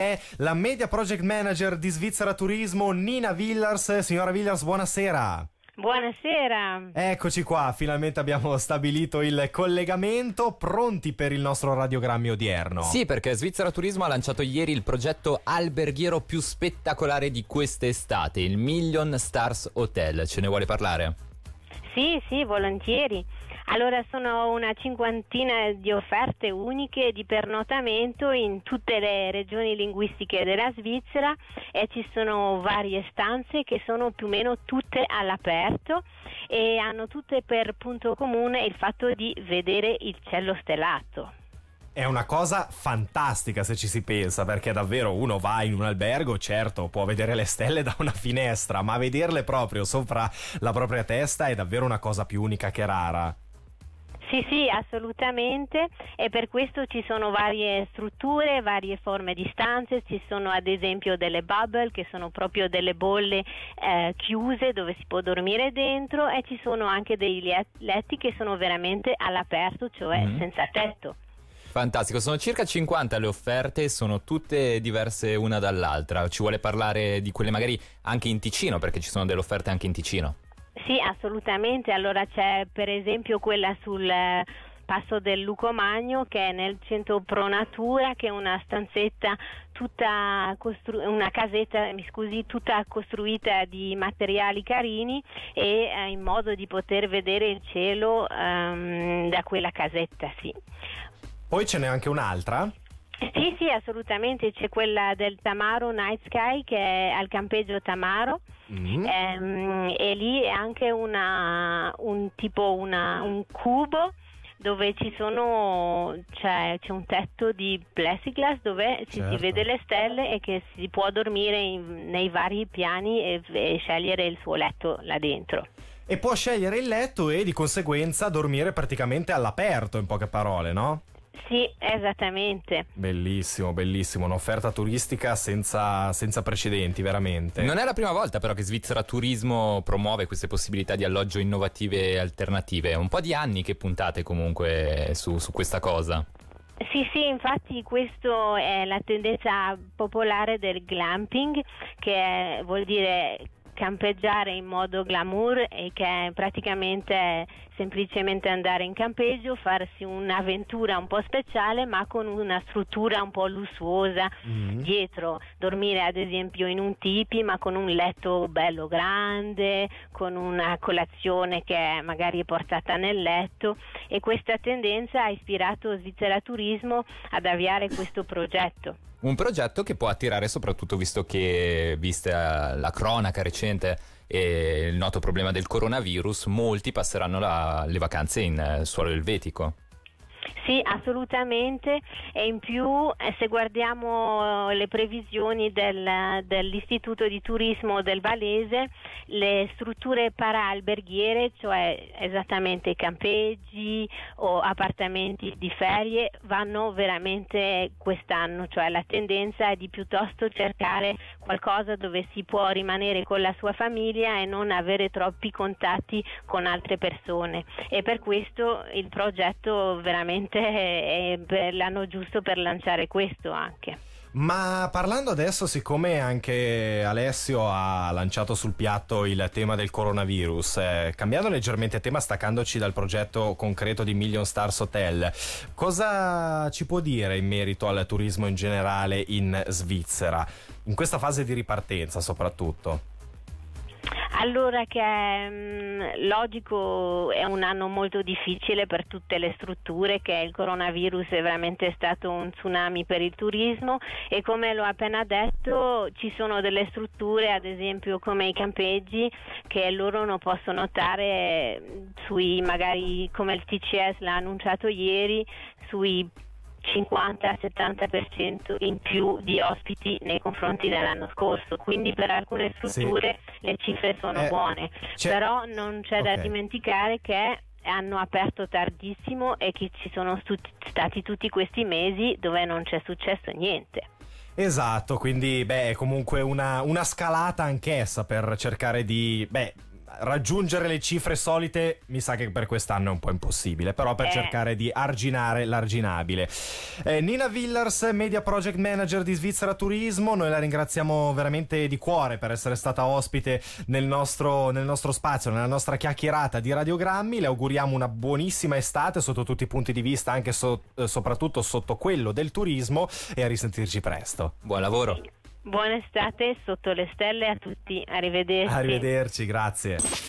è la Media Project Manager di Svizzera Turismo, Nina Villars. Signora Villars, buonasera. Buonasera. Eccoci qua, finalmente abbiamo stabilito il collegamento, pronti per il nostro radiogrammi odierno. Sì, perché Svizzera Turismo ha lanciato ieri il progetto alberghiero più spettacolare di quest'estate, il Million Stars Hotel. Ce ne vuole parlare? Sì, sì, volentieri. Allora sono una cinquantina di offerte uniche di pernottamento in tutte le regioni linguistiche della Svizzera e ci sono varie stanze che sono più o meno tutte all'aperto e hanno tutte per punto comune il fatto di vedere il cielo stellato. È una cosa fantastica se ci si pensa, perché davvero uno va in un albergo, certo, può vedere le stelle da una finestra, ma vederle proprio sopra la propria testa è davvero una cosa più unica che rara. Sì, sì, assolutamente e per questo ci sono varie strutture, varie forme di stanze, ci sono ad esempio delle bubble che sono proprio delle bolle eh, chiuse dove si può dormire dentro e ci sono anche dei letti che sono veramente all'aperto, cioè mm-hmm. senza tetto. Fantastico, sono circa 50 le offerte, sono tutte diverse una dall'altra. Ci vuole parlare di quelle magari anche in Ticino, perché ci sono delle offerte anche in Ticino. Sì, assolutamente. Allora c'è per esempio quella sul eh, passo del Lucomagno che è nel centro Pro Natura che è una stanzetta tutta costru- una casetta mi scusi tutta costruita di materiali carini e eh, in modo di poter vedere il cielo um, da quella casetta sì. Poi ce n'è anche un'altra sì, sì, assolutamente, c'è quella del Tamaro Night Sky che è al campeggio Tamaro mm. ehm, e lì è anche una, un tipo una, un cubo dove ci sono, cioè, c'è un tetto di plexiglass dove certo. si vede le stelle e che si può dormire in, nei vari piani e, e scegliere il suo letto là dentro e può scegliere il letto e di conseguenza dormire praticamente all'aperto in poche parole, no? Sì, esattamente. Bellissimo, bellissimo, un'offerta turistica senza, senza, precedenti, veramente. Non è la prima volta però che Svizzera Turismo promuove queste possibilità di alloggio innovative e alternative, è un po' di anni che puntate comunque su, su questa cosa. Sì, sì, infatti questa è la tendenza popolare del glamping, che vuol dire campeggiare in modo glamour e che è praticamente semplicemente andare in campeggio, farsi un'avventura un po' speciale ma con una struttura un po' lussuosa mm-hmm. dietro, dormire ad esempio in un tipi ma con un letto bello grande, con una colazione che magari è portata nel letto e questa tendenza ha ispirato Svizzera Turismo ad avviare questo progetto. Un progetto che può attirare soprattutto visto che, vista la cronaca recente e il noto problema del coronavirus, molti passeranno la, le vacanze in eh, suolo elvetico. Sì, assolutamente. E in più eh, se guardiamo le previsioni del, dell'Istituto di Turismo del Valese, le strutture paraalberghiere, cioè esattamente campeggi o appartamenti di ferie, vanno veramente quest'anno, cioè la tendenza è di piuttosto cercare qualcosa dove si può rimanere con la sua famiglia e non avere troppi contatti con altre persone. E per questo il progetto veramente è l'anno giusto per lanciare questo anche. Ma parlando adesso, siccome anche Alessio ha lanciato sul piatto il tema del coronavirus, eh, cambiando leggermente tema, staccandoci dal progetto concreto di Million Stars Hotel, cosa ci può dire in merito al turismo in generale in Svizzera, in questa fase di ripartenza soprattutto? Allora che è mm, logico, è un anno molto difficile per tutte le strutture, che il coronavirus è veramente stato un tsunami per il turismo e come l'ho appena detto ci sono delle strutture, ad esempio come i campeggi, che loro non possono notare sui magari come il TCS l'ha annunciato ieri, sui 50-70% in più di ospiti nei confronti dell'anno scorso, quindi per alcune strutture sì. le cifre sono eh, buone, però non c'è okay. da dimenticare che hanno aperto tardissimo e che ci sono stut- stati tutti questi mesi dove non c'è successo niente. Esatto, quindi beh, è comunque una, una scalata anch'essa per cercare di beh, raggiungere le cifre solite mi sa che per quest'anno è un po' impossibile, però per Eh. cercare di arginare l'arginabile. Eh, Nina Villars, Media Project Manager di Svizzera Turismo, noi la ringraziamo veramente di cuore per essere stata ospite nel nostro, nel nostro spazio, nella nostra chiacchierata di radiogrammi. Le auguriamo una buonissima estate sotto tutti i punti di vista, anche so- eh, soprattutto sotto quello del turismo e a risentirci presto. Buon lavoro. Buona estate sotto le stelle a tutti, arrivederci. Arrivederci, grazie.